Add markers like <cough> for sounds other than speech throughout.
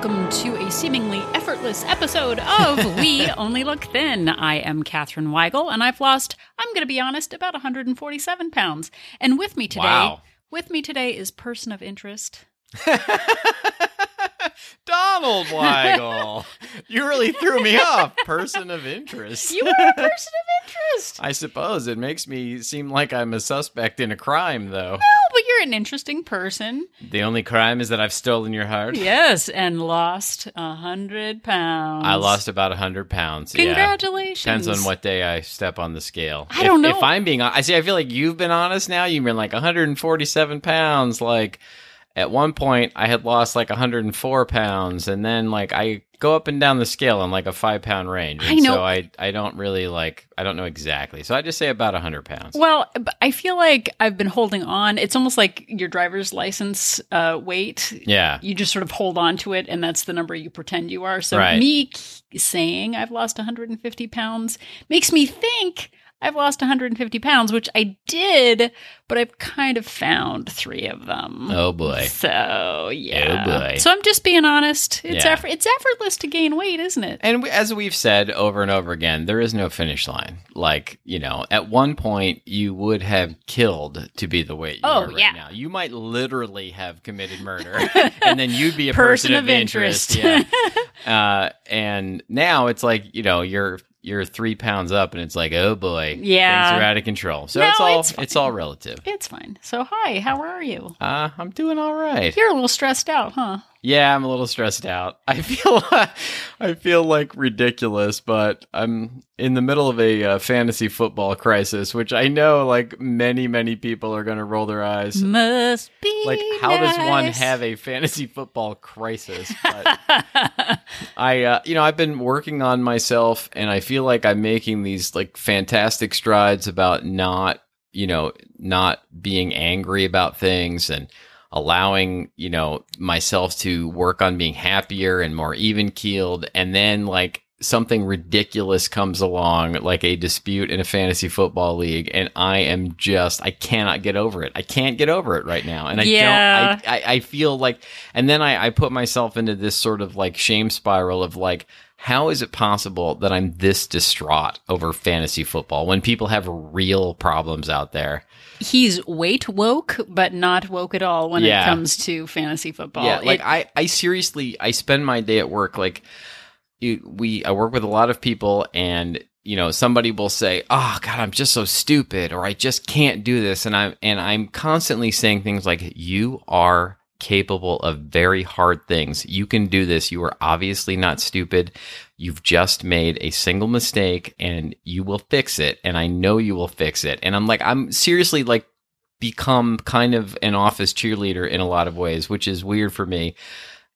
welcome to a seemingly effortless episode of <laughs> We Only Look Thin. I am Katherine Weigel, and I've lost, I'm going to be honest, about 147 pounds. And with me today, Wow. with me today is person of interest. <laughs> Donald <laughs> Weigel. you really threw me off. Person of interest. You are a person of interest. I suppose it makes me seem like I'm a suspect in a crime, though. Oh, but you're an interesting person. The only crime is that I've stolen your heart. Yes, and lost a hundred pounds. I lost about a 100 pounds. Yeah. Congratulations. Depends on what day I step on the scale. I don't If- know. If I'm being, I see. I feel like you've been honest now. You've been like 147 pounds. Like at one point, I had lost like 104 pounds, and then like I go up and down the scale in like a five pound range. I know. So I I don't really like. I don't know exactly. So I just say about 100 pounds. Well, I feel like I've been holding on. It's almost like your driver's license uh, weight. Yeah. You just sort of hold on to it, and that's the number you pretend you are. So Right. me saying I've lost 150 pounds makes me think I've lost 150 pounds, which I did, but I've kind of found three of them. Oh boy. So yeah. Oh, boy. So I'm just being honest. It's Yeah. effort. It's effortless to gain weight, isn't it? And we, as we've said over and over again, there is no finish line. Like, you know, at one point you would have killed to be the weight you Oh, are right yeah. now. You might literally have committed murder, <laughs> and then you'd be a Person person, of of interest. interest. Yeah. <laughs> uh, and now it's like, you know, you're you're three pounds up, and it's like, oh boy, Yeah. things are out of control. So No, it's all it's it's, all relative. It's fine. So hi, how are you? Uh, I'm doing all right. You're a little stressed out, huh? Yeah, I'm a little stressed out. <laughs> I feel I feel like ridiculous, but I'm in the middle of a uh, fantasy football crisis, which I know like many many people are going to roll their eyes. Must be Like how does one have a fantasy football crisis? <laughs> But I uh, you know, I've been working on myself and I feel like I'm making these like fantastic strides about not, you know, not being angry about things and allowing, you know, myself to work on being happier and more even keeled and then like something ridiculous comes along like a dispute in a fantasy football league and I am just I cannot get over it. I can't get over it right now. And I Yeah. don't I, I, I feel like and then I, I put myself into this sort of like shame spiral of like how is it possible that I'm this distraught over fantasy football when people have real problems out there? He's weight woke, but not woke at all when it comes to fantasy football. Yeah, like It- I, I seriously, I spend my day at work. Like, we, I work with a lot of people, and you know, somebody will say, "Oh God, I'm just so stupid," or "I just can't do this," and I'm, and I'm constantly saying things like, "You are." Capable of very hard things. You can do this. You are obviously not stupid. You've just made a single mistake and you will fix it. And I know you will fix it. And I'm like, I'm seriously like become kind of an office cheerleader in a lot of ways, which is weird for me.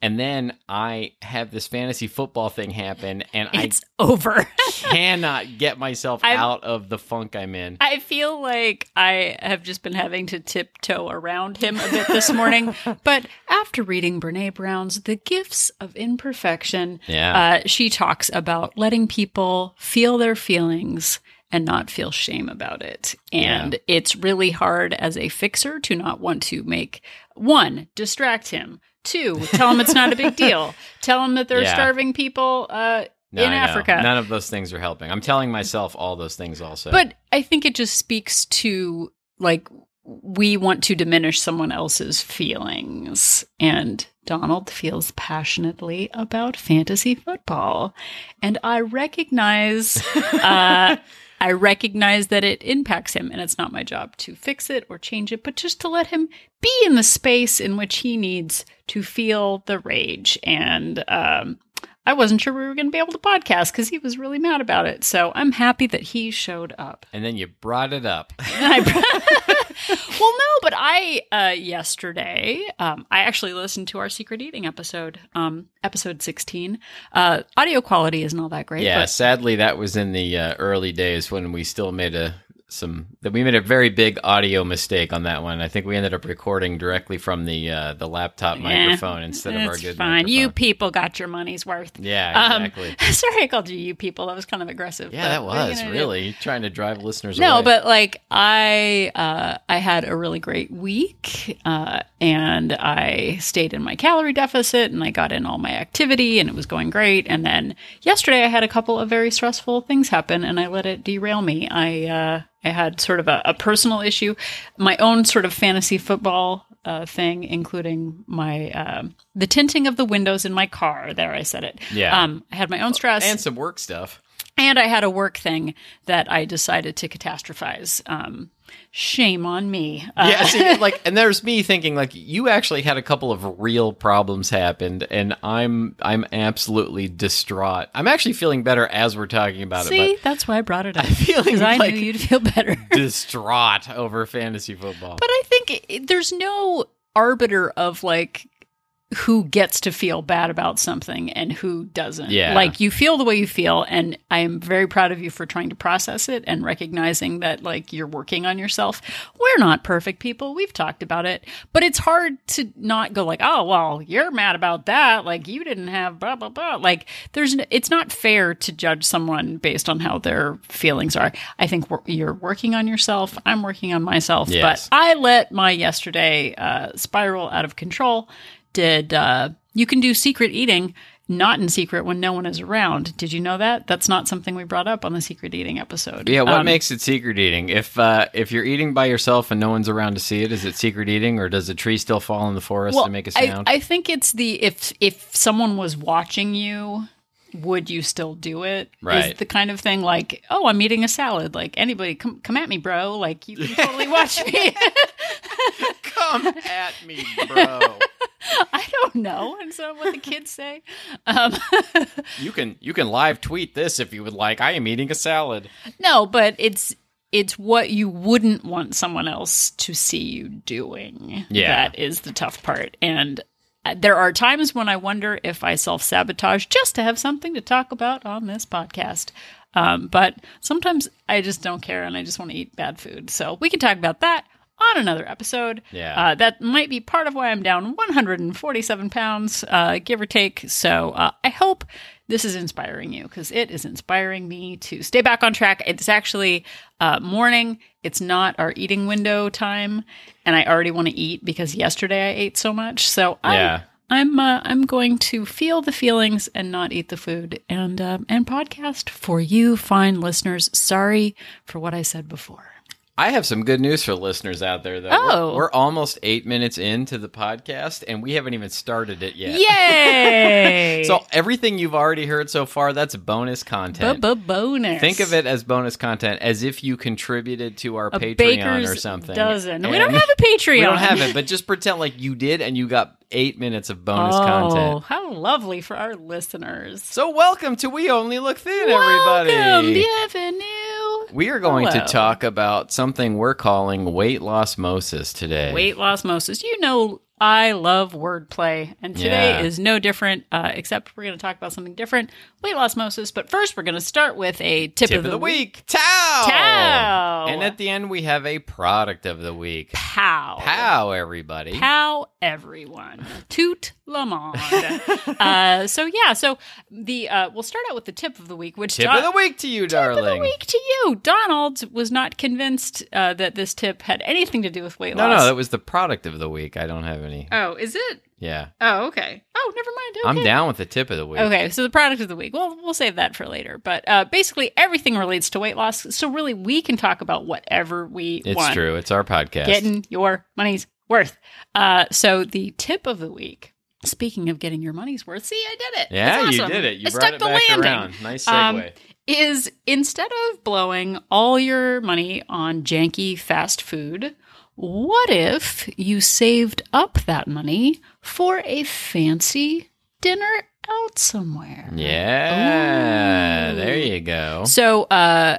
And then I have this fantasy football thing happen, and it's over. Cannot get myself <laughs> I've- out of the funk I'm in. I feel like I have just been having to tiptoe around him a bit this morning. <laughs> but after reading Brene Brown's The Gifts of Imperfection, Yeah. uh, she talks about letting people feel their feelings and not feel shame about it. And it's really hard as a fixer to not want to make one, distract him. Two, tell them it's not a big deal. <laughs> Tell them that there are Yeah. starving people uh, No, in I know. Africa. None of those things are helping. I'm telling myself all those things also. But I think it just speaks to like we want to diminish someone else's feelings. And Donald feels passionately about fantasy football. And I recognize <laughs> uh I recognize that it impacts him and it's not my job to fix it or change it, but just to let him be in the space in which he needs to feel the rage. And um I wasn't sure we were going to be able to podcast because he was really mad about it. So I'm happy that he showed up. and then you brought it up. <laughs> <laughs> Well, no, but I uh, yesterday um, I actually listened to our secret eating episode, um, episode 16. Uh, audio quality isn't all that great. yeah, sadly, that was in the uh, early days when we still made a some that we made a very big audio mistake on that one. I think we ended up recording directly from the uh, the laptop Eh, microphone instead of our good fine. You people got your money's worth. Yeah, Um, exactly. <laughs> sorry, I called you you people. That was kind of aggressive. yeah, that was do? really trying to drive listeners No, away. but like I uh I had a really great week uh and I stayed in my calorie deficit and I got in all my activity and it was going great. And then yesterday I had a couple of very stressful things happen and I let it derail me. I, uh, I had sort of a, a personal issue, my own sort of fantasy football uh, thing, including my uh, the tinting of the windows in my car. There, I said it. Yeah. Um, I had my own stress, and some work stuff. and I had a work thing that I decided to catastrophize. Um, shame on me. Uh, Yeah, see, <laughs> like, and there's me thinking like you actually had a couple of real problems happened, and I'm I'm absolutely distraught. I'm actually feeling better as we're talking about See, it, that's why I brought it up. I'm <laughs> feeling Because I like knew you'd feel better. <laughs> distraught over fantasy football. But I think it, there's no arbiter of like who gets to feel bad about something and who doesn't. Yeah. Like you feel the way you feel and I am very proud of you for trying to process it and recognizing that like you're working on yourself. We're not perfect people. We've talked about it, but it's hard to not go like, "Oh, well, you're mad about that. Like you didn't have blah blah blah." Like there's n- it's not fair to judge someone based on how their feelings are. I think we're, you're working on yourself. I'm working on myself, Yes. but I let my yesterday uh, spiral out of control. Did uh, you can do secret eating not in secret when no one is around? Did you know that? That's not something we brought up on the secret eating episode. yeah, what Um, makes it secret eating? If uh, if you're eating by yourself and no one's around to see it, is it secret eating, or does a tree still fall in the forest well, and make a I, sound? I think it's the if if someone was watching you. Would you still do it? Is Right. Is the kind of thing like, oh, I'm eating a salad. Like anybody, come come at me, bro. Like you can totally <laughs> watch me. <laughs> Come at me, bro. <laughs> I don't know. And so what the kids say. Um, you can you can live tweet this if you would like. I am eating a salad. no, but it's it's what you wouldn't want someone else to see you doing. Yeah. that is the tough part. And there are times when I wonder if I self sabotage just to have something to talk about on this podcast. Um, but sometimes I just don't care and I just want to eat bad food. So we can talk about that on another episode. Yeah. Uh, that might be part of why I'm down 147 pounds, uh, give or take. So uh, I hope this is inspiring you because it is inspiring me to stay back on track. It's actually uh, morning. It's not our eating window time, and I already want to eat because yesterday I ate so much. So I'm, Yeah. I'm uh, I'm going to feel the feelings and not eat the food and um, and podcast for you fine listeners. Sorry for what I said before. I have some good news for listeners out there, though. Oh. We're, we're almost eight minutes into the podcast, and we haven't even started it yet. Yay! <laughs> So everything you've already heard so far, that's bonus content. bonus. Think of it as bonus content, as if you contributed to our a Patreon baker's or something. dozen. We don't have a Patreon. <laughs> We don't have it, but just pretend like you did, and you got eight minutes of bonus oh, content. how lovely for our listeners. So welcome to We Only Look Thin, Welcome, everybody. bienvenue. We are going Hello. to talk about something we're calling weight loss mosis today. Weight loss moses. You know I love wordplay, and today Yeah. is no different. Uh, except we're going to talk about something different. Weight loss moses. But first, we're going to start with a tip, Tip of the week, Tao. Tao. And at the end, we have a product of the week. Pow. Pow, everybody. Pow, everyone. Toot le monde. uh, so yeah, so the uh, we'll start out with the tip of the week, which Tip Don- of the week to you, darling. tip of the week to you. Donald was not convinced uh, that this tip had anything to do with weight No, loss. No, no, that was the product of the week. I don't have any. Oh, is it? Yeah. Oh, okay. Oh, never mind. Okay. I'm down with the tip of the week. Okay, so the product of the week. Well, we'll save that for later. But uh, basically, everything relates to weight loss. So really, we can talk about whatever we It's want. true. It's our podcast. Getting your money's worth. Uh, so the tip of the week. Speaking of getting your money's worth, see, I did it. yeah, It's you did it. You I brought stuck it the back landing. around. Nice segue. Um, Is instead of blowing all your money on janky fast food, what if you saved up that money for a fancy dinner out somewhere? yeah, Ooh. there you go. So, uh,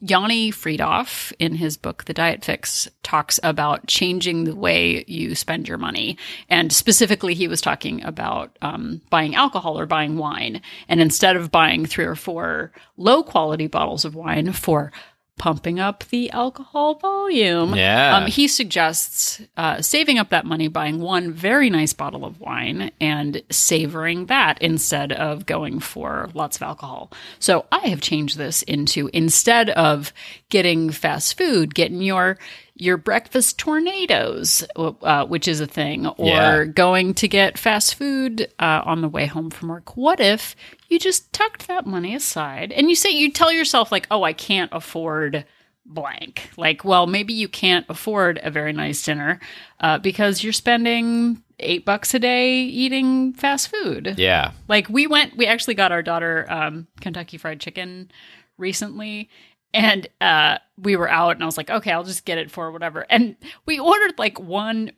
Yoni Freedhoff, in his book The Diet Fix, talks about changing the way you spend your money. And specifically, he was talking about um, buying alcohol or buying wine. And instead of buying three or four low quality bottles of wine for pumping up the alcohol volume, Yeah. um, he suggests uh, saving up that money, buying one very nice bottle of wine, and savoring that instead of going for lots of alcohol. So I have changed this into instead of getting fast food, getting your your breakfast tornadoes, uh, which is a thing, or Yeah. going to get fast food uh, on the way home from work. What if you just tucked that money aside and you say, you tell yourself, like, oh, I can't afford blank. Like, well, maybe you can't afford a very nice dinner uh, because you're spending eight bucks a day eating fast food. Yeah. Like we went, we actually got our daughter um, Kentucky Fried Chicken recently, and uh, we were out, and I was like, okay, I'll just get it for whatever. And we ordered like one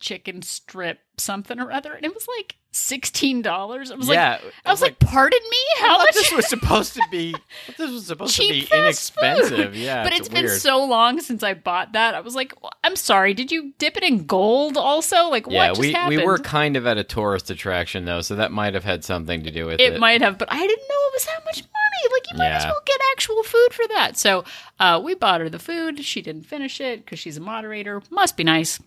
chicken strip something or other, and it was like sixteen dollars. I was yeah. like, I was like, pardon me, how much? this was supposed to be. <laughs> This was supposed to be inexpensive. food. Yeah, but it's it's been weird. so long since I bought that. I was like, well, I'm sorry. Did you dip it in gold also? Like, yeah, what just we happened? we were kind of at a tourist attraction though, so that might have had something to do with it. it might have, but I didn't know it was that much money. Like, you might as well get actual food for that. So, uh, we bought her the food. She didn't finish it because she's a moderator. Must be nice.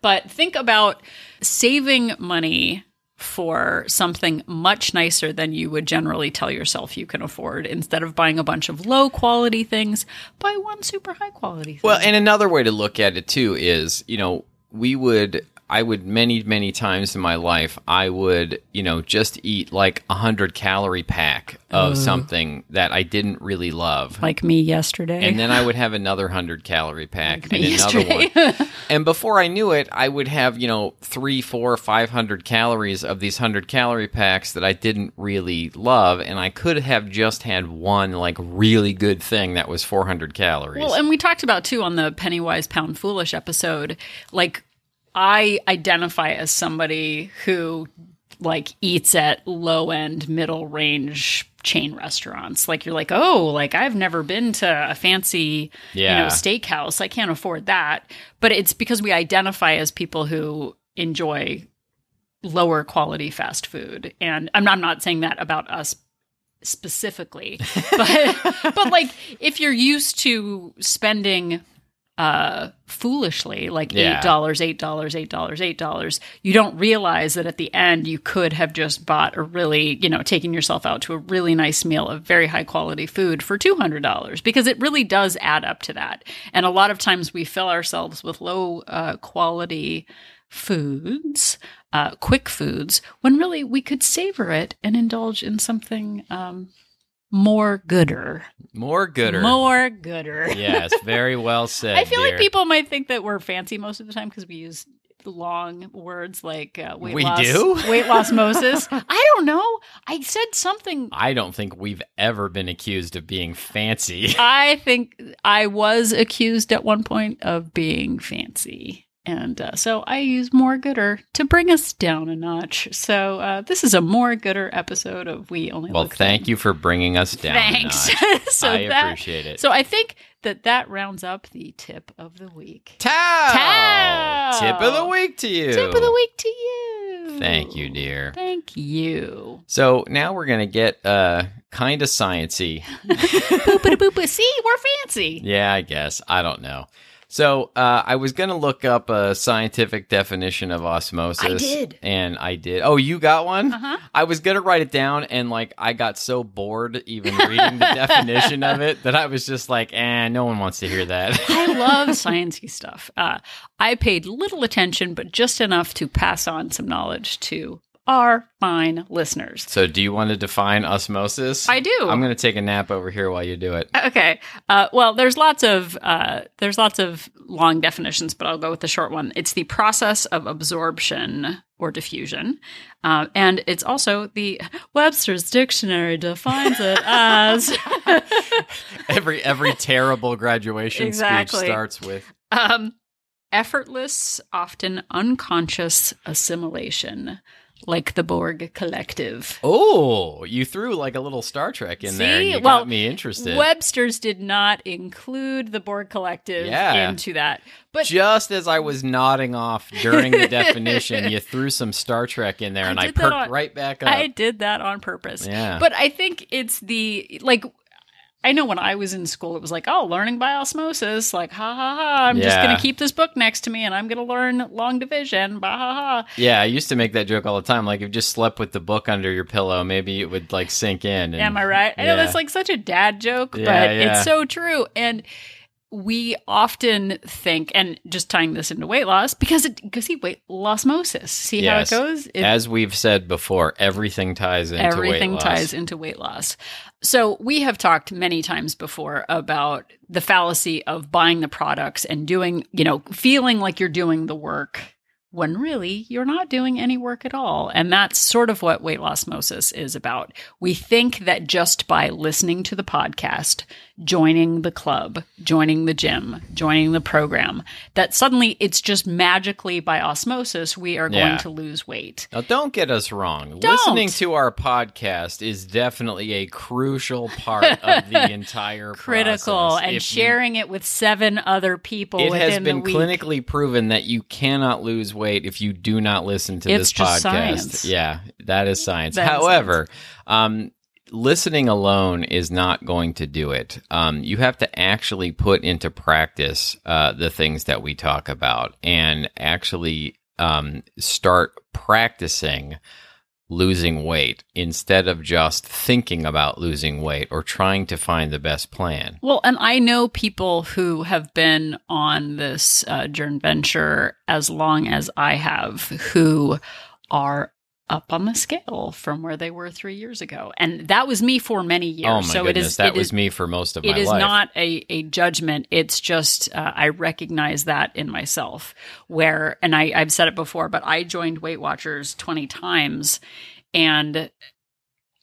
But think about saving money for something much nicer than you would generally tell yourself you can afford. Instead of buying a bunch of low quality things, buy one super high quality thing. Well, and another way to look at it too is, you know, we would, I would many, many times in my life, I would, you know, just eat like a hundred calorie pack of something that I didn't really love. like me yesterday. And then I would have another hundred calorie pack and me another yesterday. one. <laughs> And before I knew it, I would have, you know, three, four, five hundred calories of these hundred calorie packs that I didn't really love. And I could have just had one like really good thing that was four hundred calories. Well, and we talked about too on the Pennywise Pound Foolish episode. Like, I identify as somebody who like eats at low end, middle range chain restaurants. Like you're like, oh, like I've never been to a fancy, you Yeah. know, steakhouse. I can't afford that. But it's because we identify as people who enjoy lower quality fast food. And I'm not, I'm not saying that about us specifically, <laughs> but but like if you're used to spending uh foolishly like Yeah. eight dollars eight dollars eight dollars eight dollars you don't realize that at the end you could have just bought a really you know taking yourself out to a really nice meal of very high quality food for $200 because it really does add up to that and a lot of times we fill ourselves with low uh, quality foods uh, quick foods when really we could savor it and indulge in something um, more gooder More gooder. more gooder <laughs> yes, very well said. I feel dear. like people might think that we're fancy most of the time because we use long words like uh, weight We loss. do? <laughs> weight loss Moses. <laughs> I don't know. I said something. I don't think we've ever been accused of being fancy. I think I was accused at one point of being fancy. And uh, so I use more gooder to bring us down a notch. So uh, this is a more gooder episode of We Only Well, thank you for bringing us down. a Thanks. <laughs> so I that, appreciate it. So I think that that rounds up the tip of the week. Towel! Towel! Tip of the week to you. Tip of the week to you. Thank you, dear. Thank you. So now we're gonna get uh kind of sciency. <laughs> See, we're fancy. Yeah, I guess. I don't know. So uh, I was gonna look up a scientific definition of osmosis. I did. and I did. Oh, you got one? Uh-huh. I was gonna write it down, and like I got so bored even reading the definition of it that I was just like, "eh, no one wants to hear that." <laughs> I love sciencey stuff. Uh, I paid little attention, but just enough to pass on some knowledge to our fine listeners. so, do you want to define osmosis? I do. I'm gonna take a nap over here while you do it. Okay. Uh, well, there's lots of uh, there's lots of long definitions, but I'll go with the short one. It's the process of absorption or diffusion, uh, and it's also the Webster's Dictionary defines it as <laughs> Every every terrible graduation Exactly. speech starts with um, effortless, often unconscious assimilation, like the Borg Collective. Oh, you threw like a little Star Trek in there and you Well, got me interested. Webster's did not include the Borg Collective Yeah. into that, but Just as I was nodding off during the <laughs> definition, you threw some Star Trek in there I and I, perked on- right back up. I did that on purpose. Yeah. But I think it's the like I know when I was in school it was like, oh, learning by osmosis, like ha ha ha, I'm just gonna keep this book next to me and I'm gonna learn long division, bah ha ha. yeah, I used to make that joke all the time. Like, if you just slept with the book under your pillow, maybe it would like sink in. And, Am I right? I know yeah. that's like such a dad joke, Yeah, but yeah. it's so true. And we often think, and just tying this into weight loss, because it because see weight osmosis. See Yes. how it goes. It- As we've said before, everything ties into everything weight loss. ties into weight loss. So we have talked many times before about the fallacy of buying the products and doing, you know, feeling like you're doing the work when really you're not doing any work at all. And that's sort of what weight loss osmosis is about. We think that just by listening to the podcast, joining the club, joining the gym, joining the program, that suddenly it's just magically by osmosis we are Yeah. going to lose weight. Now, don't get us wrong. Don't. Listening to our podcast is definitely a crucial part of the <laughs> entire critical process. and If you- sharing it with seven other people it has been clinically proven that you cannot lose weight if you do not listen to It's this podcast. science. Yeah, that is science. That is However, um, listening alone is not going to do it. Um, you have to actually put into practice uh, the things that we talk about and actually um, start practicing losing weight instead of just thinking about losing weight or trying to find the best plan. Well, and I know people who have been on this uh, journey venture as long as I have who are up on the scale from where they were three years ago. And that was me for many years. Oh my so goodness, it is, that it was is- me for most of my life. It is life. not a, a judgment. It's just uh, I recognize that in myself. Where, and I, I've said it before, but I joined Weight Watchers 20 times and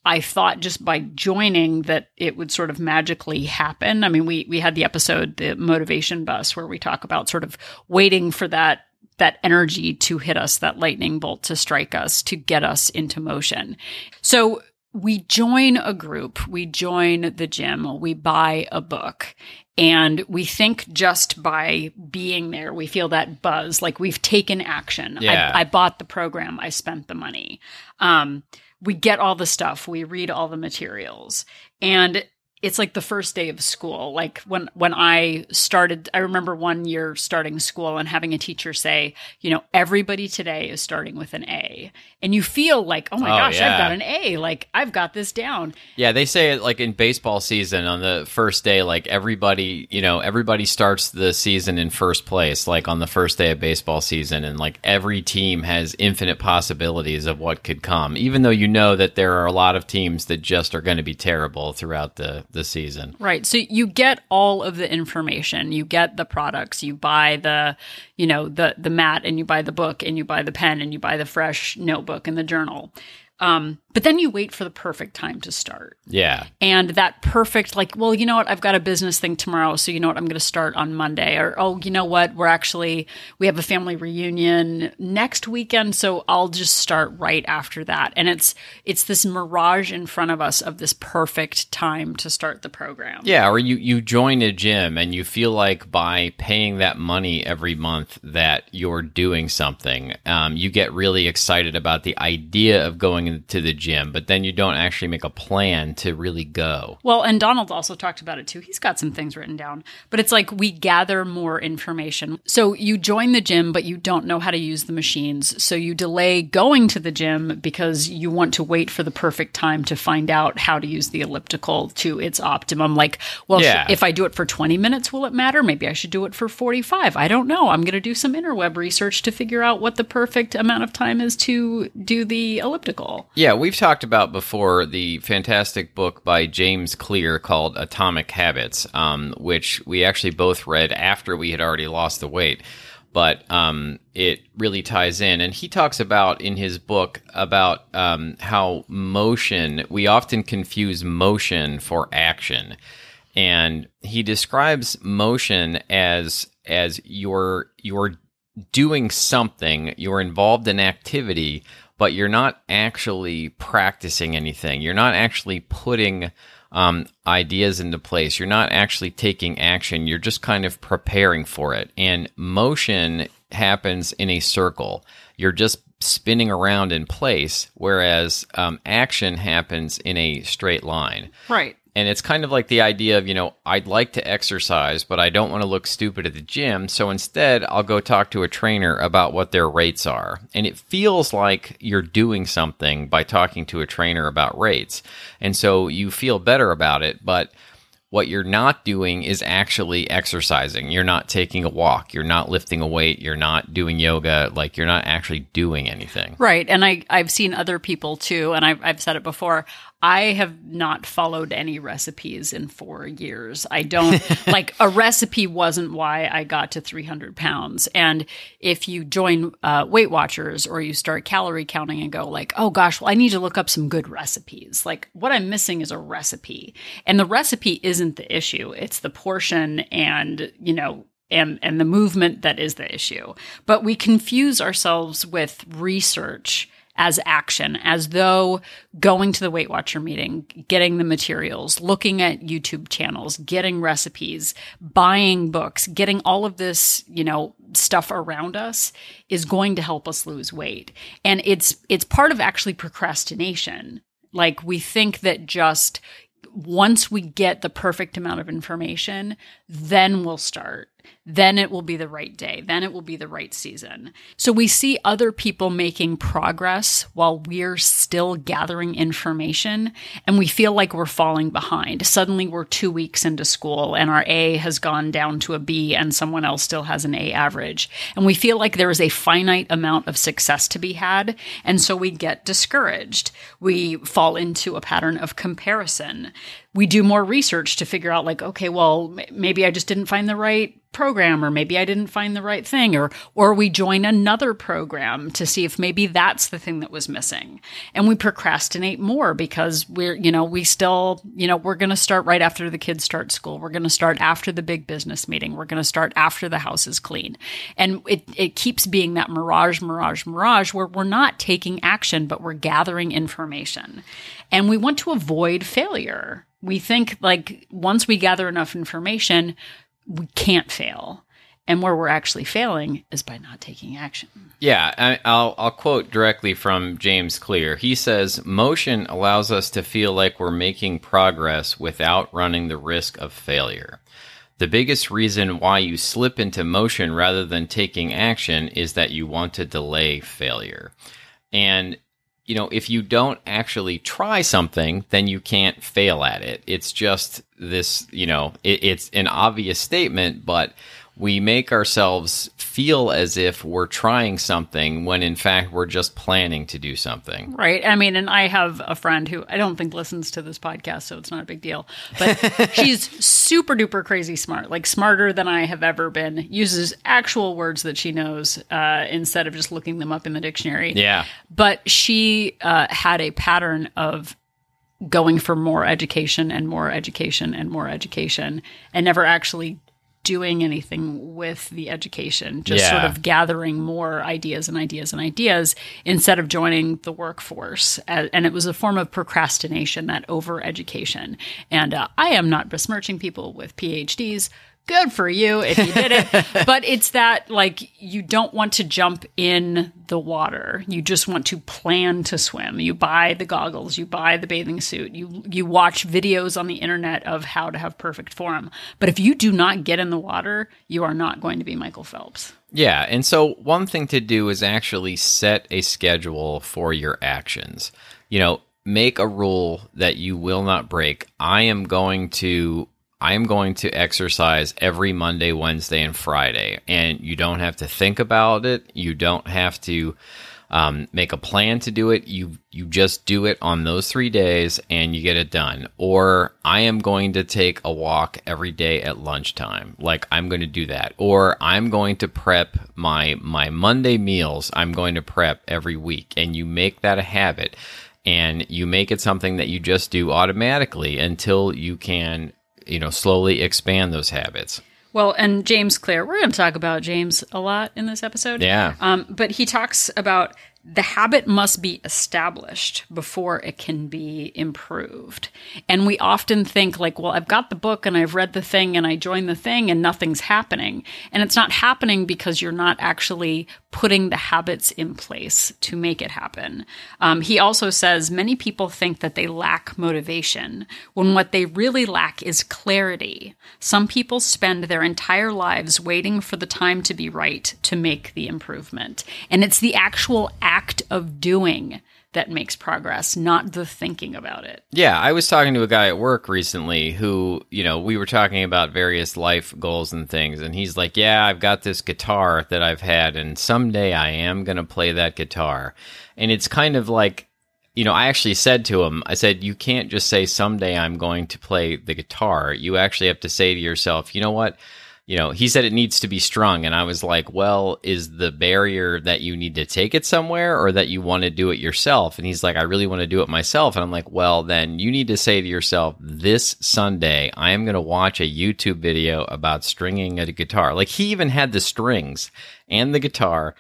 I thought just by joining that it would sort of magically happen. I mean, we we had the episode, the motivation bus, where we talk about sort of waiting for that that energy to hit us, that lightning bolt to strike us, to get us into motion. So we join a group, we join the gym, we buy a book, and we think just by being there, we feel that buzz, like we've taken action. Yeah. I, I bought the program, I spent the money. Um, we get all the stuff, we read all the materials, and it's like the first day of school. Like when when I started, I remember one year starting school and having a teacher say, you know, everybody today is starting with an A, and you feel like, oh my Oh, gosh, yeah. I've got an A, like I've got this down. Yeah, they say it like in baseball season on the first day, like everybody, you know, everybody starts the season in first place, like on the first day of baseball season, and like every team has infinite possibilities of what could come, even though you know that there are a lot of teams that just are going to be terrible throughout the the season. Right. So you get all of the information. You get the products. You buy the, you know, the the mat and you buy the book and you buy the pen and you buy the fresh notebook and the journal. Um, but then you wait for the perfect time to start. Yeah, And that perfect, like, well, you know what? I've got a business thing tomorrow. So, you know what? I'm going to start on Monday. Or, oh, you know what? We're actually, we have a family reunion next weekend. So I'll just start right after that. And it's, it's this mirage in front of us of this perfect time to start the program. Yeah, or you you join a gym and you feel like by paying that money every month that you're doing something. Um, you get really excited about the idea of going to the gym, but then you don't actually make a plan to really go. Well, and Donald also talked about it too. He's got some things written down, but it's like we gather more information. So you join the gym, but you don't know how to use the machines. So you delay going to the gym because you want to wait for the perfect time to find out how to use the elliptical to its optimum. Like, well, Yeah. if I do it for 20 minutes, will it matter? Maybe I should do it for 45. I don't know. I'm going to do some interweb research to figure out what the perfect amount of time is to do the elliptical. Yeah, we've talked about before the fantastic book by James Clear called Atomic Habits, um, which we actually both read after we had already lost the weight. But um, it really ties in. And he talks about in his book about um, how motion, we often confuse motion for action. And he describes motion as as you're you're doing something, you're involved in activity, but you're not actually practicing anything. You're not actually putting um, ideas into place. You're not actually taking action. You're just kind of preparing for it. And motion happens in a circle. You're just spinning around in place, whereas um, action happens in a straight line. Right. And it's kind of like the idea of, you know, I'd like to exercise, but I don't want to look stupid at the gym. So instead, I'll go talk to a trainer about what their rates are. And it feels like you're doing something by talking to a trainer about rates. And so you feel better about it. But what you're not doing is actually exercising. You're not taking a walk. You're not lifting a weight. You're not doing yoga. Like you're not actually doing anything. Right. And I, I've seen other people too, and I've, I've said it before. I have not followed any recipes in four years. I don't <laughs> like a recipe wasn't why I got to 300 pounds. And if you join uh, Weight Watchers or you start calorie counting and go like, oh gosh, well, I need to look up some good recipes. Like what I'm missing is a recipe. And the recipe isn't the issue. It's the portion and, you know, and and the movement that is the issue. But we confuse ourselves with research as action, as though going to the Weight Watcher meeting, getting the materials, looking at YouTube channels, getting recipes, buying books, getting all of this, you know, stuff around us is going to help us lose weight. And it's it's part of actually procrastination. Like we think that just once we get the perfect amount of information, then we'll start then it will be the right day. Then it will be the right season. So we see other people making progress while we're still gathering information and we feel like we're falling behind. Suddenly we're two weeks into school and our A has gone down to a B and someone else still has an A average. And we feel like there is a finite amount of success to be had. And so we get discouraged. We fall into a pattern of comparison we do more research to figure out like okay well maybe i just didn't find the right program or maybe I didn't find the right thing or or we join another program to see if maybe that's the thing that was missing. And we procrastinate more because we're you know, we still, you know, we're going to start right after the kids start school. We're going to start after the big business meeting. We're going to start after the house is clean. And it it keeps being that mirage mirage mirage where we're not taking action but we're gathering information. And we want to avoid failure. We think like once we gather enough information, we can't fail. And where we're actually failing is by not taking action. Yeah, I, I'll, I'll quote directly from James Clear. He says, Motion allows us to feel like we're making progress without running the risk of failure. The biggest reason why you slip into motion rather than taking action is that you want to delay failure. And you know, if you don't actually try something, then you can't fail at it. It's just this, you know, it, it's an obvious statement, but we make ourselves feel as if we're trying something when in fact we're just planning to do something. Right. I mean, and I have a friend who I don't think listens to this podcast, so it's not a big deal. But <laughs> she's super duper crazy smart, like smarter than I have ever been, uses actual words that she knows uh, instead of just looking them up in the dictionary. Yeah. But she uh, had a pattern of going for more education and more education and more education and never actually doing anything with the education, just Yeah. sort of gathering more ideas and ideas and ideas instead of joining the workforce. And it was a form of procrastination, that over education. And uh, I am not besmirching people with PhDs. Good for you if you did it. <laughs> but it's that like you don't want to jump in the water. You just want to plan to swim. You buy the goggles, you buy the bathing suit, you you watch videos on the internet of how to have perfect form. But if you do not get in the water, you are not going to be Michael Phelps. Yeah, and so one thing to do is actually set a schedule for your actions. You know, make a rule that you will not break. I am going to I am going to exercise every Monday, Wednesday, and Friday, and you don't have to think about it. You don't have to um, make a plan to do it. You you just do it on those three days, and you get it done. Or I am going to take a walk every day at lunchtime. Like I'm going to do that. Or I'm going to prep my my Monday meals. I'm going to prep every week, and you make that a habit. And you make it something that you just do automatically until you can you know slowly expand those habits Well, and James Clear, we're going to talk about James a lot in this episode. Yeah. Um, but he talks about the habit must be established before it can be improved. And we often think, like, well, I've got the book and I've read the thing and I joined the thing and nothing's happening. And it's not happening because you're not actually putting the habits in place to make it happen. Um, he also says many people think that they lack motivation when what they really lack is clarity. Some people spend their entire lives waiting for the time to be right to make the improvement. And it's the actual act of doing that makes progress, not the thinking about it. Yeah, I was talking to a guy at work recently who, you know, we were talking about various life goals and things, and he's like, Yeah, I've got this guitar that I've had, and someday I am going to play that guitar. And it's kind of like, you know, I actually said to him, I said, You can't just say, Someday I'm going to play the guitar. You actually have to say to yourself, You know what? You know, he said it needs to be strung. And I was like, well, is the barrier that you need to take it somewhere or that you want to do it yourself? And he's like, I really want to do it myself. And I'm like, well, then you need to say to yourself, this Sunday, I am going to watch a YouTube video about stringing a guitar. Like he even had the strings and the guitar.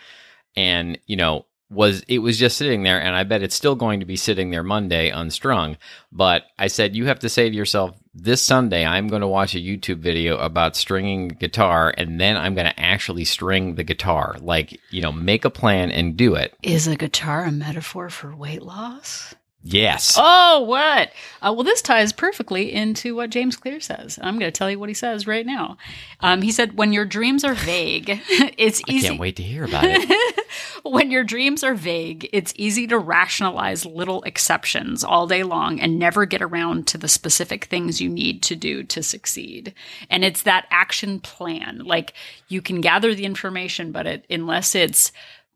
And, you know, was it was just sitting there and i bet it's still going to be sitting there monday unstrung but i said you have to say to yourself this sunday i'm going to watch a youtube video about stringing guitar and then i'm going to actually string the guitar like you know make a plan and do it Is a guitar a metaphor for weight loss? Yes Oh, what? Uh, well, this ties perfectly into what James Clear says. I'm going to tell you what he says right now. Um, he said, "When your dreams are vague, <laughs> it's i easy. can't wait to hear about it <laughs> when your dreams are vague, it's easy to rationalize little exceptions all day long and never get around to the specific things you need to do to succeed. And it's that action plan. Like you can gather the information, but it, unless it's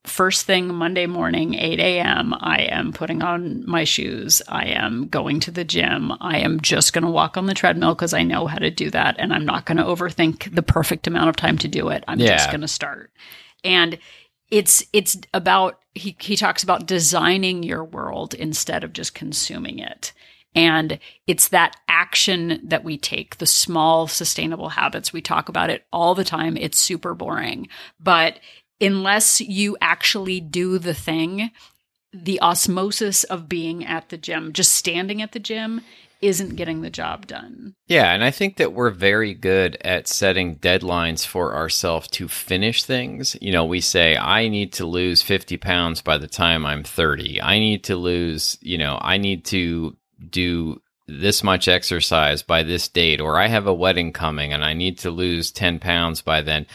first thing Monday morning, 8 a.m., I am putting on my shoes. I am going to the gym. I am just going to walk on the treadmill because I know how to do that. And I'm not going to overthink the perfect amount of time to do it. I'm just going to start. And it's it's about he he talks about designing your world instead of just consuming it. And it's that action that we take, the small sustainable habits. We talk about it all the time. It's super boring. But unless you actually do the thing, the osmosis of being at the gym, just standing at the gym, isn't getting the job done. Yeah, and I think that we're very good at setting deadlines for ourselves to finish things. You know, we say, I need to lose 50 pounds by the time I'm 30. I need to lose, you know, I need to do this much exercise by this date, or I have a wedding coming and I need to lose 10 pounds by then.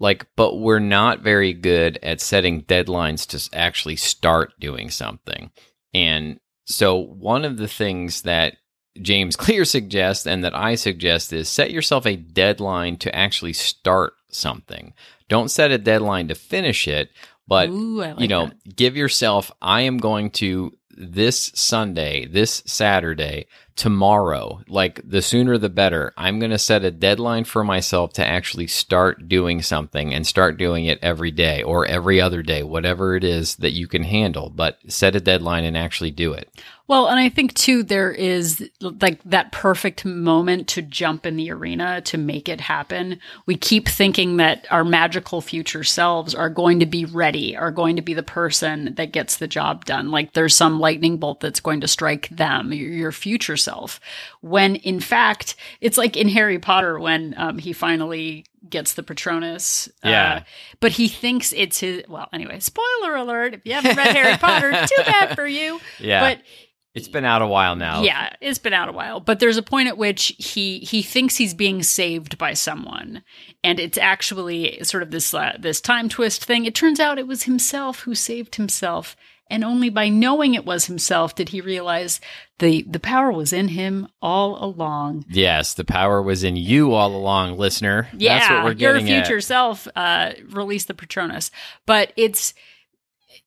Like, but we're not very good at setting deadlines to actually start doing something. And so, one of the things that James <laughs> Clear suggests and that I suggest is set yourself a deadline to actually start something. Don't set a deadline to finish it, but Ooh, like you know, that. give yourself I am going to this Sunday, this Saturday, tomorrow, like the sooner the better. I'm going to set a deadline for myself to actually start doing something and start doing it every day or every other day, whatever it is that you can handle, but set a deadline and actually do it. Well, and I think too, there is like that perfect moment to jump in the arena to make it happen. We keep thinking that our magical future selves are going to be ready, are going to be the person that gets the job done. Like there's some lightning bolt that's going to strike them, your, future self. When in fact, it's like in Harry Potter when um, he finally gets the Patronus. uh, Yeah. but he thinks it's his. Well, anyway, spoiler alert. If you haven't read Harry Potter, <laughs> too bad for you. Yeah. But It's been out a while now. yeah, it's been out a while, but there's a point at which he he thinks he's being saved by someone, and it's actually sort of this uh, this time twist thing. It turns out it was himself who saved himself, and only by knowing it was himself did he realize the the power was in him all along. Yes, the power was in you all along, listener. Yeah, That's what we're your future at. self uh, release the Patronus, but it's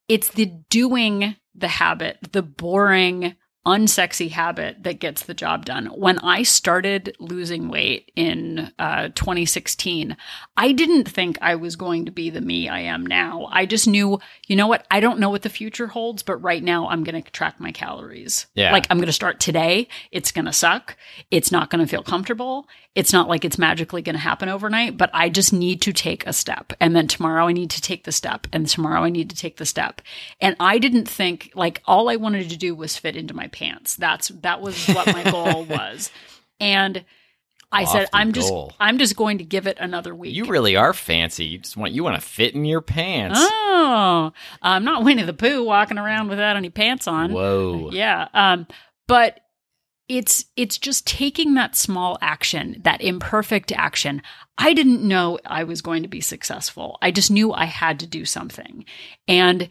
it's the doing the habit, the boring, unsexy habit that gets the job done. When I started losing weight in uh, 2016, I didn't think I was going to be the me I am now. I just knew, you know what? I don't know what the future holds, but right now I'm going to track my calories. Yeah. Like I'm going to start today. It's going to suck. It's not going to feel comfortable. It's not like it's magically going to happen overnight, but I just need to take a step. And then tomorrow I need to take the step. And tomorrow I need to take the step. And I didn't think like all I wanted to do was fit into my pants. That's, that was what my goal <laughs> was. And I said, I'm just. I'm just going to give it another week. You really are fancy. You just want you want to fit in your pants. Oh, I'm not Winnie the Pooh walking around without any pants on. Whoa. Yeah. Um, but it's it's just taking that small action, that imperfect action. I didn't know I was going to be successful. I just knew I had to do something. And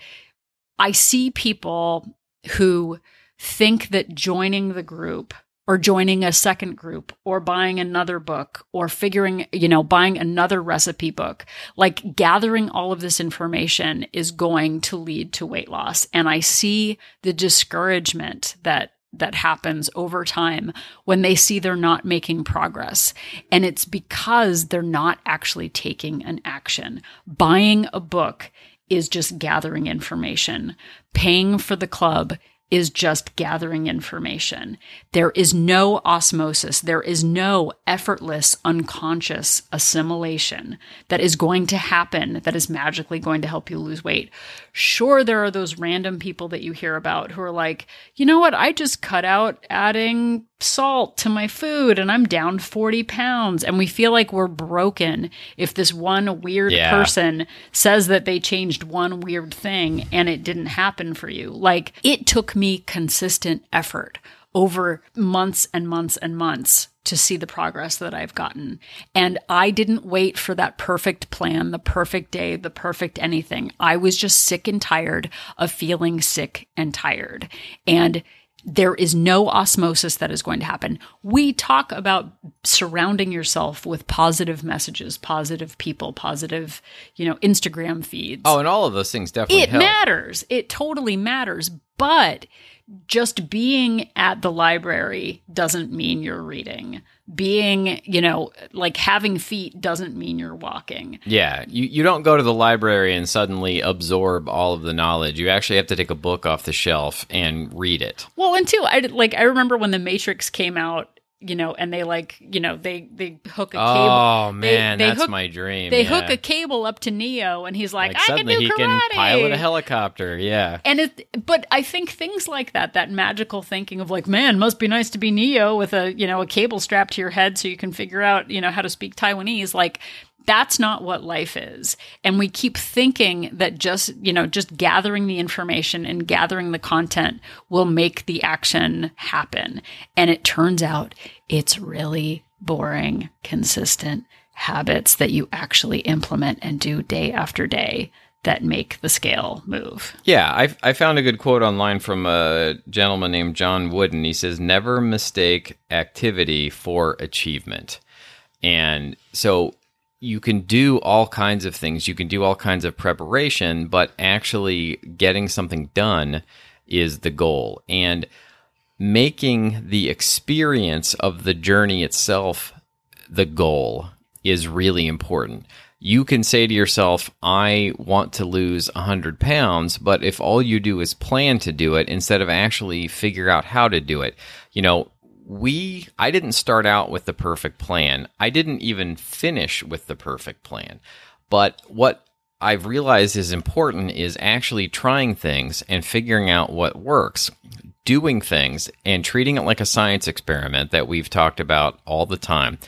I see people who think that joining the group or joining a second group or buying another book or figuring, you know, buying another recipe book, like gathering all of this information is going to lead to weight loss. And I see the discouragement that that happens over time when they see they're not making progress. And it's because they're not actually taking an action. Buying a book is just gathering information. Paying for the club is just gathering information. There is no osmosis. There is no effortless, unconscious assimilation that is going to happen that is magically going to help you lose weight. Sure, there are those random people that you hear about who are like, you know what? I just cut out adding salt to my food and I'm down 40 pounds. And we feel like we're broken if this one weird Yeah. person says that they changed one weird thing and it didn't happen for you. Like it took me consistent effort over months and months and months to see the progress that I've gotten. And I didn't wait for that perfect plan, the perfect day, the perfect anything. I was just sick and tired of feeling sick and tired. And there is no osmosis that is going to happen. We talk about surrounding yourself with positive messages, positive people, positive, you know, Instagram feeds. Oh, and all of those things definitely it help. matters. It totally matters. But just being at the library doesn't mean you're reading. Being, you know, like having feet doesn't mean you're walking. Yeah, you, you don't go to the library and suddenly absorb all of the knowledge. You actually have to take a book off the shelf and read it. Well, and two, I like I remember when the Matrix came out, you know, and they like, you know, they they hook a oh, cable. Oh man, they that's hook- my dream. They yeah. hook a cable up to Neo, and he's like, like "I can do he karate." can pilot a helicopter. Yeah. And it, but I think things like that, that magical thinking of like, man, must be nice to be Neo with a, you know, a cable strapped to your head so you can figure out, you know, how to speak Taiwanese. Like, that's not what life is. And we keep thinking that just, you know, just gathering the information and gathering the content will make the action happen. And it turns out it's really boring, consistent habits that you actually implement and do day after day that make the scale move. Yeah, I, I found a good quote online from a gentleman named John Wooden. He says, Never mistake activity for achievement. And so you can do all kinds of things, you can do all kinds of preparation, but actually getting something done is the goal. And making the experience of the journey itself the goal is really important. You can say to yourself, I want to lose 100 pounds, but if all you do is plan to do it instead of actually figure out how to do it, you know, we, I didn't start out with the perfect plan. I didn't even finish with the perfect plan. But what I've realized is important is actually trying things and figuring out what works, doing things and treating it like a science experiment that we've talked about all the time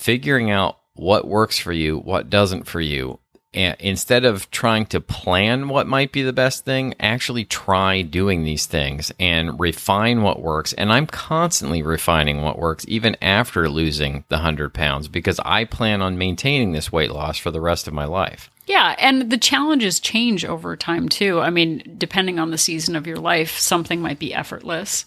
figuring out what works for you, what doesn't for you. Instead of trying to plan what might be the best thing, actually try doing these things and refine what works. And I'm constantly refining what works even after losing the 100 pounds because I plan on maintaining this weight loss for the rest of my life. Yeah, and the challenges change over time too. I mean, depending on the season of your life, something might be effortless,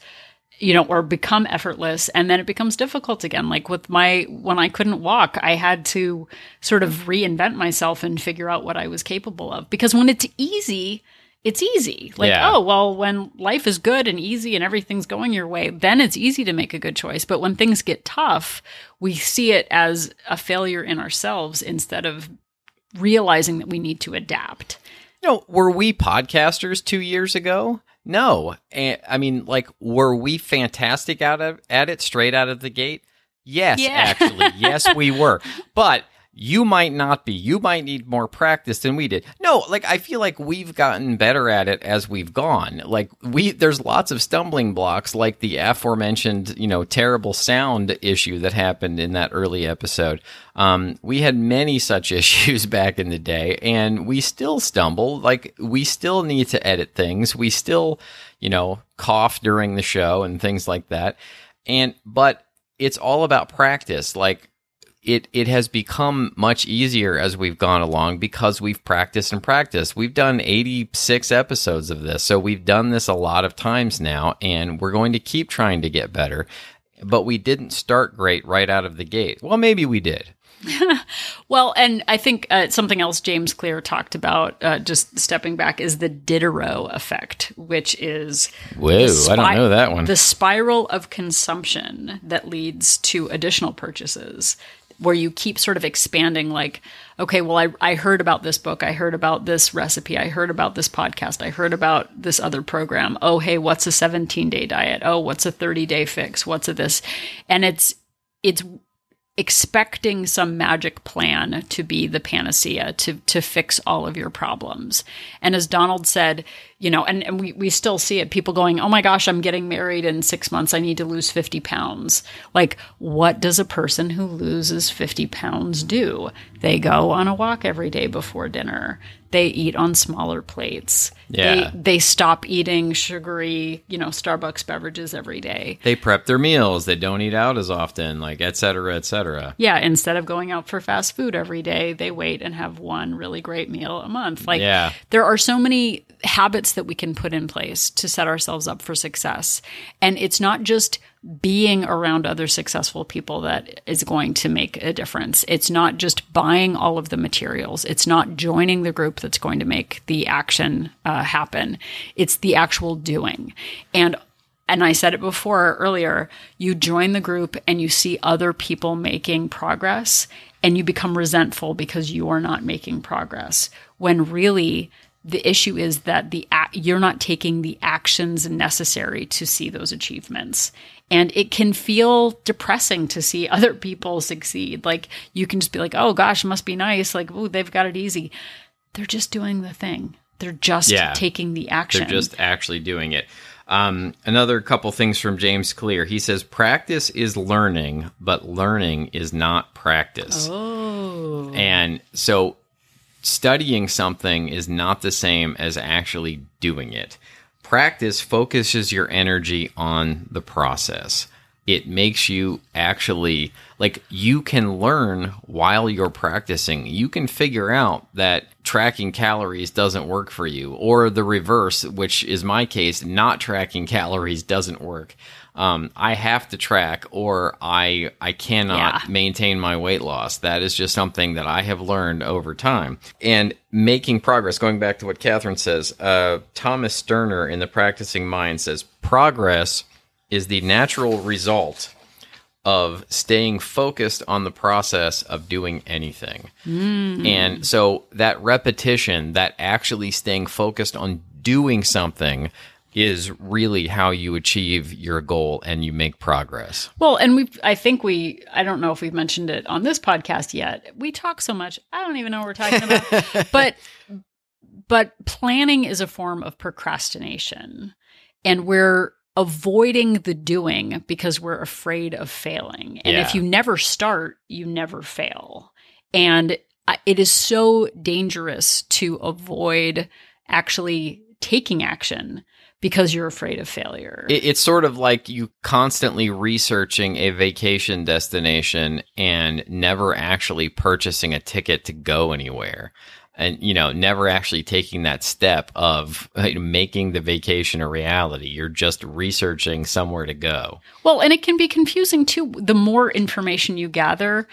you know, or become effortless, and then it becomes difficult again. Like with my, when I couldn't walk, I had to sort of reinvent myself and figure out what I was capable of. Because when it's easy, it's easy. Like, Yeah. oh, well, when life is good and easy and everything's going your way, then it's easy to make a good choice. But when things get tough, we see it as a failure in ourselves instead of realizing that we need to adapt. You know, were we podcasters two years ago? No. And, I mean, like, were we fantastic out of at it straight out of the gate? Yes, Yeah. actually. Yes, we were. <laughs> But you might not be. You might need more practice than we did. No, like I feel like we've gotten better at it as we've gone. Like we there's lots of stumbling blocks like the aforementioned, you know, terrible sound issue that happened in that early episode. Um, we had many such <laughs> issues back in the day and we still stumble. Like we still need to edit things. We still, you know, cough during the show and things like that. And but it's all about practice. Like it it has become much easier as we've gone along because we've practiced and practiced. We've done 86 episodes of this. So we've done this a lot of times now and we're going to keep trying to get better. But we didn't start great right out of the gate. Well, maybe we did. <laughs> well, and I think uh, something else James Clear talked about, uh, just stepping back, is the Diderot effect, which is whoa, spi- I don't know that one. The spiral of consumption that leads to additional purchases, where you keep sort of expanding. Like, okay, well, I I heard about this book, I heard about this recipe, I heard about this podcast, I heard about this other program. Oh, hey, what's a seventeen day diet? Oh, what's a thirty day fix? What's a this? And it's it's expecting some magic plan to be the panacea to to fix all of your problems. And as Donald said, you know, and, and we, we still see it, people going, Oh my gosh, I'm getting married in six months, I need to lose 50 pounds. Like, what does a person who loses 50 pounds do? They go on a walk every day before dinner they eat on smaller plates. Yeah. They, they stop eating sugary, you know, Starbucks beverages every day. They prep their meals. They don't eat out as often, like et cetera, et cetera. Yeah. Instead of going out for fast food every day, they wait and have one really great meal a month. Like, yeah. there are so many habits that we can put in place to set ourselves up for success. And it's not just being around other successful people that is going to make a difference. It's not just buying all of the materials. It's not joining the group that's going to make the action uh, happen. It's the actual doing. And and I said it before earlier, you join the group and you see other people making progress and you become resentful because you are not making progress when really the issue is that the you're not taking the actions necessary to see those achievements. And it can feel depressing to see <laughs> other people succeed. Like you can just be like oh gosh must be nice. Like oh they've got it easy. They're just doing the thing. They're just yeah, taking the action. they're just actually doing it. Um, another couple things from James Clear. He says, Practice is learning, but learning is not practice. Oh. And so studying something is not the same as actually doing it. Practice focuses your energy on the process. It makes you actually like you can learn while you're practicing. You can figure out that tracking calories doesn't work for you, or the reverse, which is my case, not tracking <laughs> calories doesn't work um, I have to track or I I cannot yeah. maintain my weight loss. That is just something that I have learned over time. And making progress, going back to what Catherine says, uh, Thomas Sterner in the Practicing Mind says progress is the natural result of staying focused on the process of doing anything. Mm. And so that repetition, that actually staying focused on doing something is really how you achieve your goal and you make progress. Well, and we I think we I don't know if we've mentioned it on this podcast yet. We talk so much. I don't even know what we're talking about. <laughs> but but planning is a form of procrastination. And we're avoiding the doing because we're afraid of failing. And yeah. if you never start, you never fail. And it is so dangerous to avoid actually taking action because you're afraid of failure. It, it's sort of like you constantly researching a vacation destination and never actually purchasing a ticket to go anywhere. And you know never actually taking that step of <laughs> uh, making the vacation a reality. You're just researching somewhere to go. Well and it can be confusing too. The more information you gather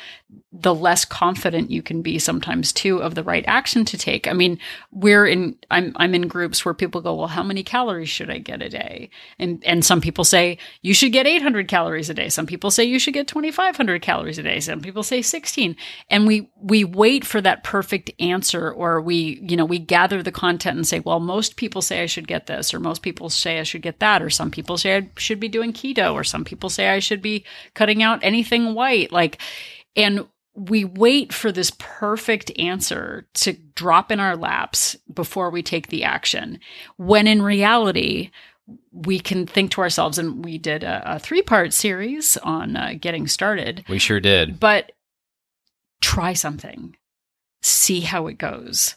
the less confident you can be sometimes too of the right action to take. I mean we're in i'm i'm in groups where people go well how many calories should i get a day? And and some people say you should get 800 calories a day. Some people say you should get 2500 calories a day. Some people say 16 and we we wait for that perfect answer or we, you know, we gather the content and say, well, most people say I should get this, or most people say I should get that, or some people say I should be doing keto, or some people say I should be cutting out anything white. Like, and we wait for this perfect answer to drop in our laps before we take the action. When in reality, we can think to ourselves, and we did a, a three part series on uh, getting started. We sure did. But try something see how it goes,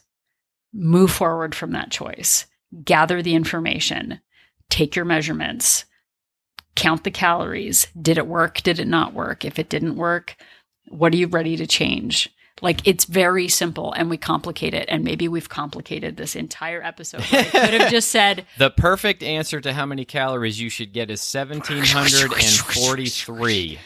move forward from that choice, gather the information, take your measurements, count the calories. Did it work? Did it not work? If it didn't work, What are you ready to change? Like it's very simple and we complicate it. And maybe we've complicated this entire episode. I could have just <laughs> said The perfect answer to how many calories you should get is 1743.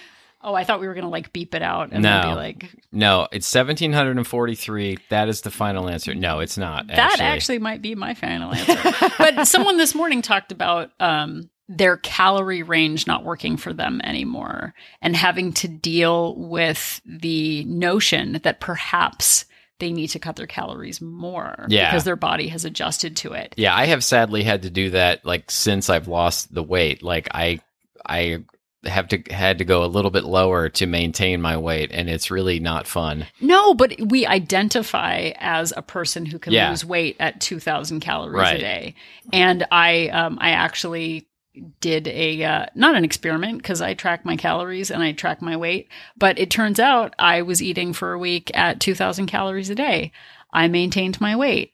Oh, I thought we were gonna like beep it out and No. be like No, it's 1743. That is the final answer. No, it's not. that actually might be my final answer. but someone this morning talked about um their calorie range not working for them anymore and having to deal with the notion that perhaps they need to cut their calories more Yeah. because their body has adjusted to it. Yeah, I have sadly had to do that like since I've lost the weight. Like I I have to had to go a little bit lower to maintain my weight and it's really not fun. No, but we identify as a person who can Yeah. lose weight at 2000 calories Right. a day. And I um I actually did a uh, not an experiment because I track my calories and I track my weight, but it turns out I was eating for a week at 2000 calories a day. I maintained my weight.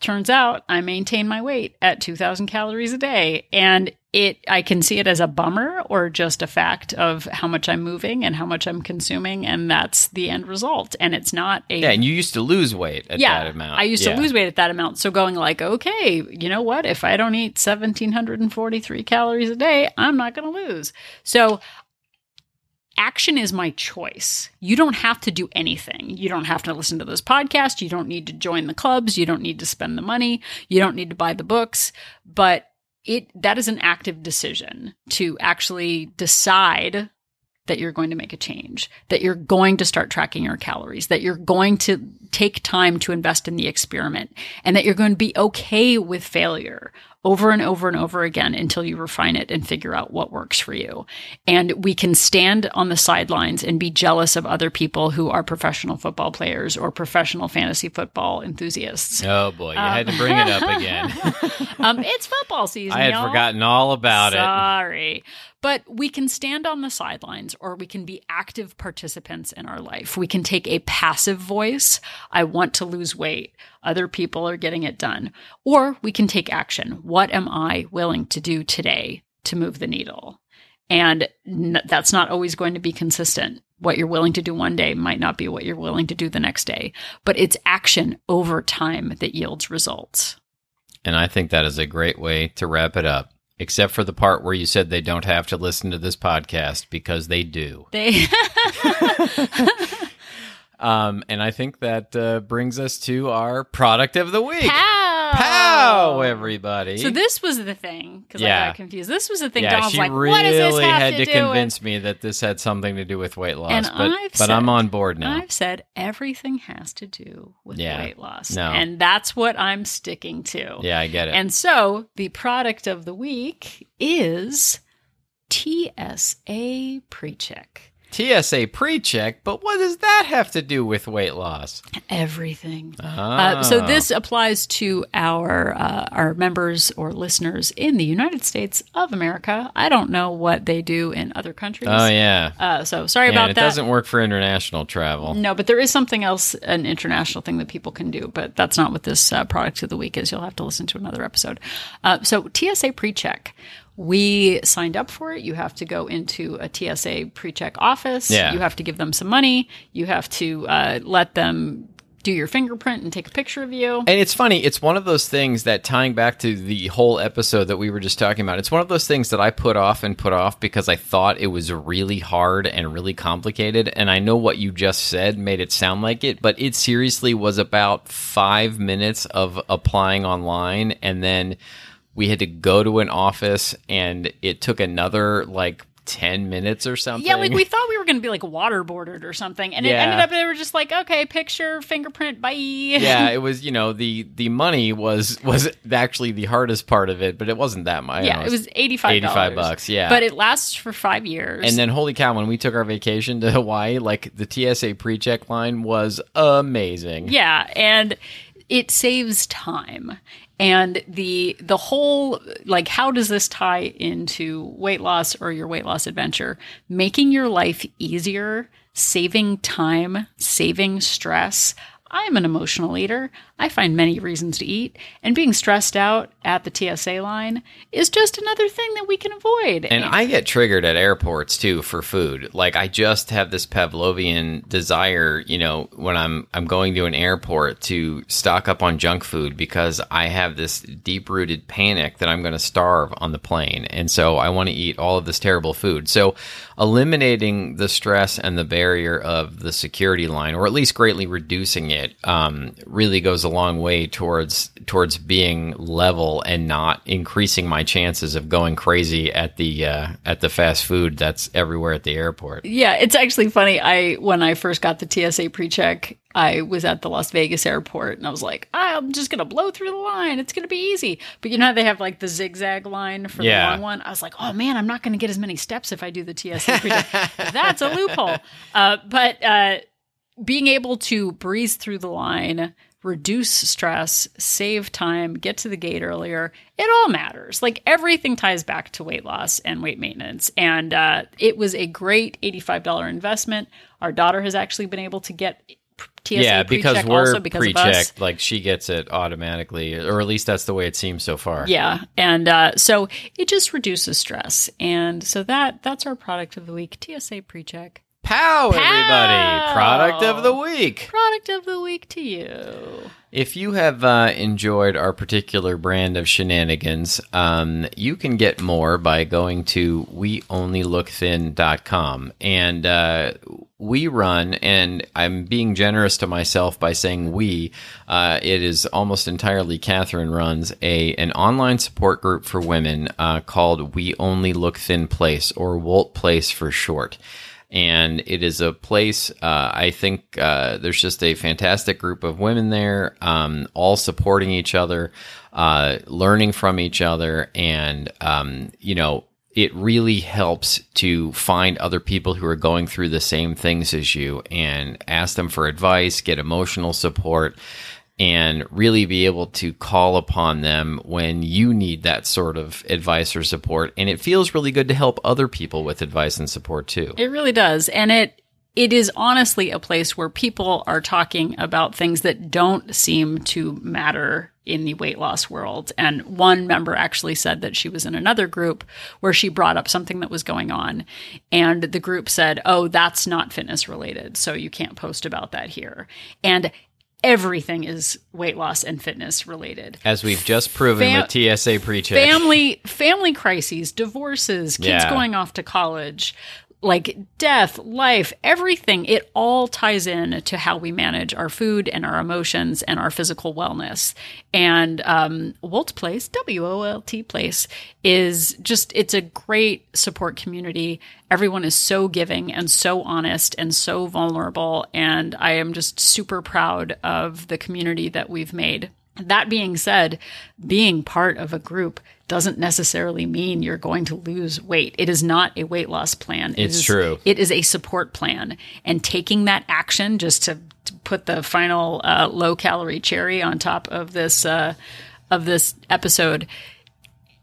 Turns out I maintain my weight at 2000 calories a day and it I can see it as a bummer or just a fact of how much I'm moving and how much I'm consuming and that's the end result and it's not a Yeah, and you used to lose weight at yeah, that amount. I used Yeah. to lose weight at that amount. So going like, okay, you know what? If I don't eat 1743 calories a day, I'm not going to lose. So action is my choice. You don't have to do anything. You don't have to listen to this podcast. You don't need to join the clubs. You don't need to spend the money. You don't need to buy the books, but it that is an active decision to actually decide that you're going to make a change, that you're going to start tracking your calories, that you're going to take time to invest in the experiment, and that you're going to be okay with failure over and over and over again until you refine it and figure out what works for you. And we can stand on the sidelines and be jealous of other people who are professional football players or professional fantasy football enthusiasts. Oh boy, you had to bring it up again. <laughs> um, it's football season. I had y'all. forgotten all about it. Sorry. But we can stand on the sidelines or we can be active participants in our life. We can take a passive voice. I want to lose weight. Other people are getting it done. Or we can take action. What am I willing to do today to move the needle? And n- that's not always going to be consistent. What you're willing to do one day might not be what you're willing to do the next day, but it's action over time that yields results. And I think that is a great way to wrap it up. Except for the part where you said they don't have to listen to this podcast because they do. They <laughs> <laughs> Um, and I think that uh, brings us to our product of the week. Pow! Pow, everybody. So this was the thing because I got confused. This was the thing. yeah, Donald's she like, really "What does this have had to, to, convince me that this had something to do with weight loss. And but I've but I'm on board now. I've said everything has to do with Yeah. weight loss, No. and that's what I'm sticking to. yeah, I get it. And so the product of the week is TSA PreCheck. TSA pre-check, but what does that have to do with weight loss? Everything. Ah. Uh, so this applies to our uh, our members or listeners in the United States of America. I don't know what they do in other countries. Oh yeah. Uh, so sorry Yeah, about it that. doesn't work for international travel. No, but there is something else, an international thing that people can do, but that's not what this uh, product of the week is. You'll have to listen to another episode. Uh, so TSA PreCheck. We signed up for it. You have to go into a TSA pre-check office. Yeah. You have to give them some money. You have to uh, let them do your fingerprint and take a picture of you. And it's funny, it's one of those things that tying back to the whole episode that we were just talking about, it's one of those things that I put off and put off because I thought it was really hard and really complicated. And I know what you just said made it sound like it, but it seriously was about five minutes of applying online. And then we had to go to an office and it took another like 10 minutes or something. Yeah, like we thought we were going to be like waterboarded or something, and it ended up they were just like, okay, picture, fingerprint, bye. yeah, <laughs> it was. You know, the the money was was actually the hardest part of it, but it wasn't that much. yeah, it was eighty five. 85 bucks, yeah. but it lasts for five years. And then, holy cow! When we took our vacation to Hawaii, like the TSA pre-check line was amazing. Yeah, and it saves time. And the the whole like how does this tie into weight loss or your weight loss adventure? Making your life easier, saving time, saving stress. I'm an emotional eater. I find many reasons to eat, and being stressed out at the TSA line is just another thing that we can avoid. And I get triggered at airports too for food. Like I just have this Pavlovian desire, you know, when I'm I'm going to an airport to stock up on junk food because I have this deep-rooted panic that I'm going to starve on the plane. And so I want to eat all of this terrible food. So eliminating the stress and the barrier of the security line or at least greatly reducing it um, really goes a long way towards towards being level and not increasing my chances of going crazy at the uh, at the fast food that's everywhere at the airport. Yeah, it's actually funny. I when I first got the TSA pre-check, I was at the Las Vegas airport and I was like, I'm just gonna blow through the line. It's gonna be easy. But you know how they have like the zigzag line for Yeah. the long one? I was like, oh man, I'm not gonna get as many steps if I do the TSA pre-check. <laughs> That's a loophole. Uh, but uh, being able to breeze through the line, reduce stress, save time, get to the gate earlier, it all matters. Like everything ties back to weight loss and weight maintenance. And uh, it was a great $85 investment. Our daughter has actually been able to get TSA yeah, because pre-check we're also because of us. pre-checked, like she gets it automatically, or at least that's the way it seems so far. Yeah, and uh, so it just reduces stress, and so that that's our product of the week. TSA pre-check Pow, everybody! Product of the week. product of the week to you. If you have uh, enjoyed our particular brand of shenanigans, um, you can get more by going to weonlylookthin.com. And uh, we run, and I'm being generous to myself by saying we, uh, it is almost entirely Catherine runs a an online support group for women uh, called We Only Look Thin Place, or Wolt Place for short and it is a place uh, i think uh, there's just a fantastic group of women there um, all supporting each other uh, learning from each other. And um, you know it really helps to find other people who are going through the same things as you and ask them for advice get emotional support and really be able to call upon them when you need that sort of advice or support. And it feels really good to help other people with advice and support too. It really does, and it it is honestly a place where people are talking about things that don't seem to matter in the weight loss world. And one member actually said that she was in another group where she brought up something that was going on. And the group said, Oh, that's not fitness related. So you can't post about that here. And everything is weight loss and fitness related. As we've just proven Fam- with TSA pre-check. Family family crises, divorces, kids Yeah. going off to college, like death, life, everything, it all ties in to how we manage our food and our emotions and our physical wellness. And um, Place, W O L T Place, is just, it's a great support community. Everyone is so giving and so honest and so vulnerable. And I am just super proud of the community that we've made. That being said, being part of a group doesn't necessarily mean you're going to lose weight. It is not a weight loss plan. It It's is- true. It is a support plan. And taking that action just to, to put the final uh, low calorie cherry on top of this uh, of this episode,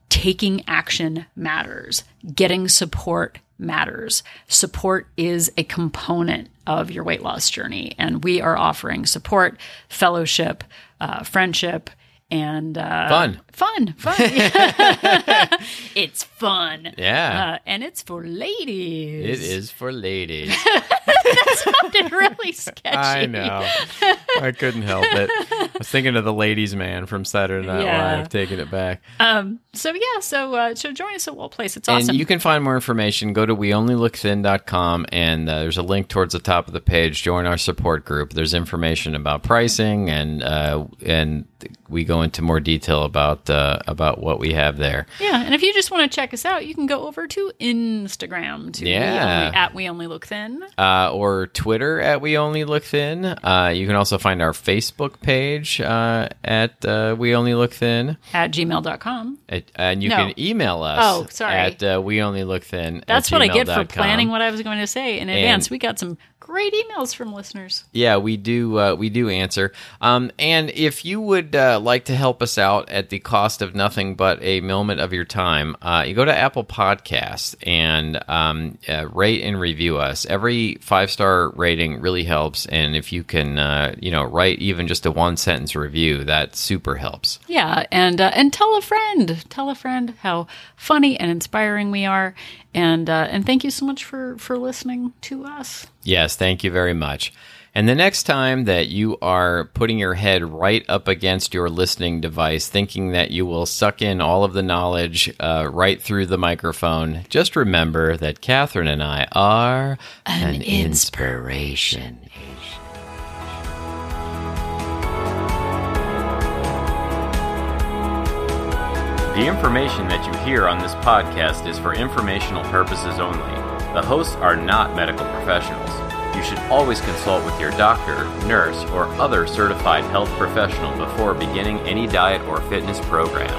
taking action matters. Getting support matters. Support is a component of your weight loss journey. And we are offering support, fellowship, uh, friendship, and uh, Fun. Fun. Fun. <laughs> <laughs> it's fun. Yeah. Uh, and it's for ladies. it is for ladies. <laughs> sounded really sketchy. I know. I couldn't help it. I was thinking of the ladies' man from Saturday Night Yeah. Live, taking it back. Um. So yeah. So uh, so join us at Wolt Place. It's awesome. And you can find more information. Go to weonlylookthin.com and uh, there's a link towards the top of the page. Join our support group. There's information about pricing and uh, and we go into more detail about uh, about what we have there. yeah. And if you just want to check us out, you can go over to Instagram to Yeah. we only, at We Only Look Thin. Uh, or Twitter at We Only Look Thin. Uh, you can also find our Facebook page uh, at uh, We Only Look Thin. At gmail.com. At- and you No. can email us. Oh, sorry. At uh, We Only Look Thin. That's at what I get for planning what I was going to say in advance. We got some great emails from listeners. Yeah, we do. Uh, we do answer. Um, and if you would uh, like to help us out at the cost of nothing but a moment of your time, uh, you go to Apple Podcasts and um, uh, rate and review us. Every five star rating really helps, and if you can, uh, you know, write even just a one sentence review, that super helps. Yeah, and uh, and tell a friend, tell a friend how funny and inspiring we are, and uh, and thank you so much for for listening to us. Yes, thank you very much. And the next time that you are putting your head right up against your listening device, thinking that you will suck in all of the knowledge uh, right through the microphone, just remember that Catherine and I are An an, inspiration. The information that you hear on this podcast is for informational purposes only. The hosts are not medical professionals. You should always consult with your doctor, nurse, or other certified health professional before beginning any diet or fitness program.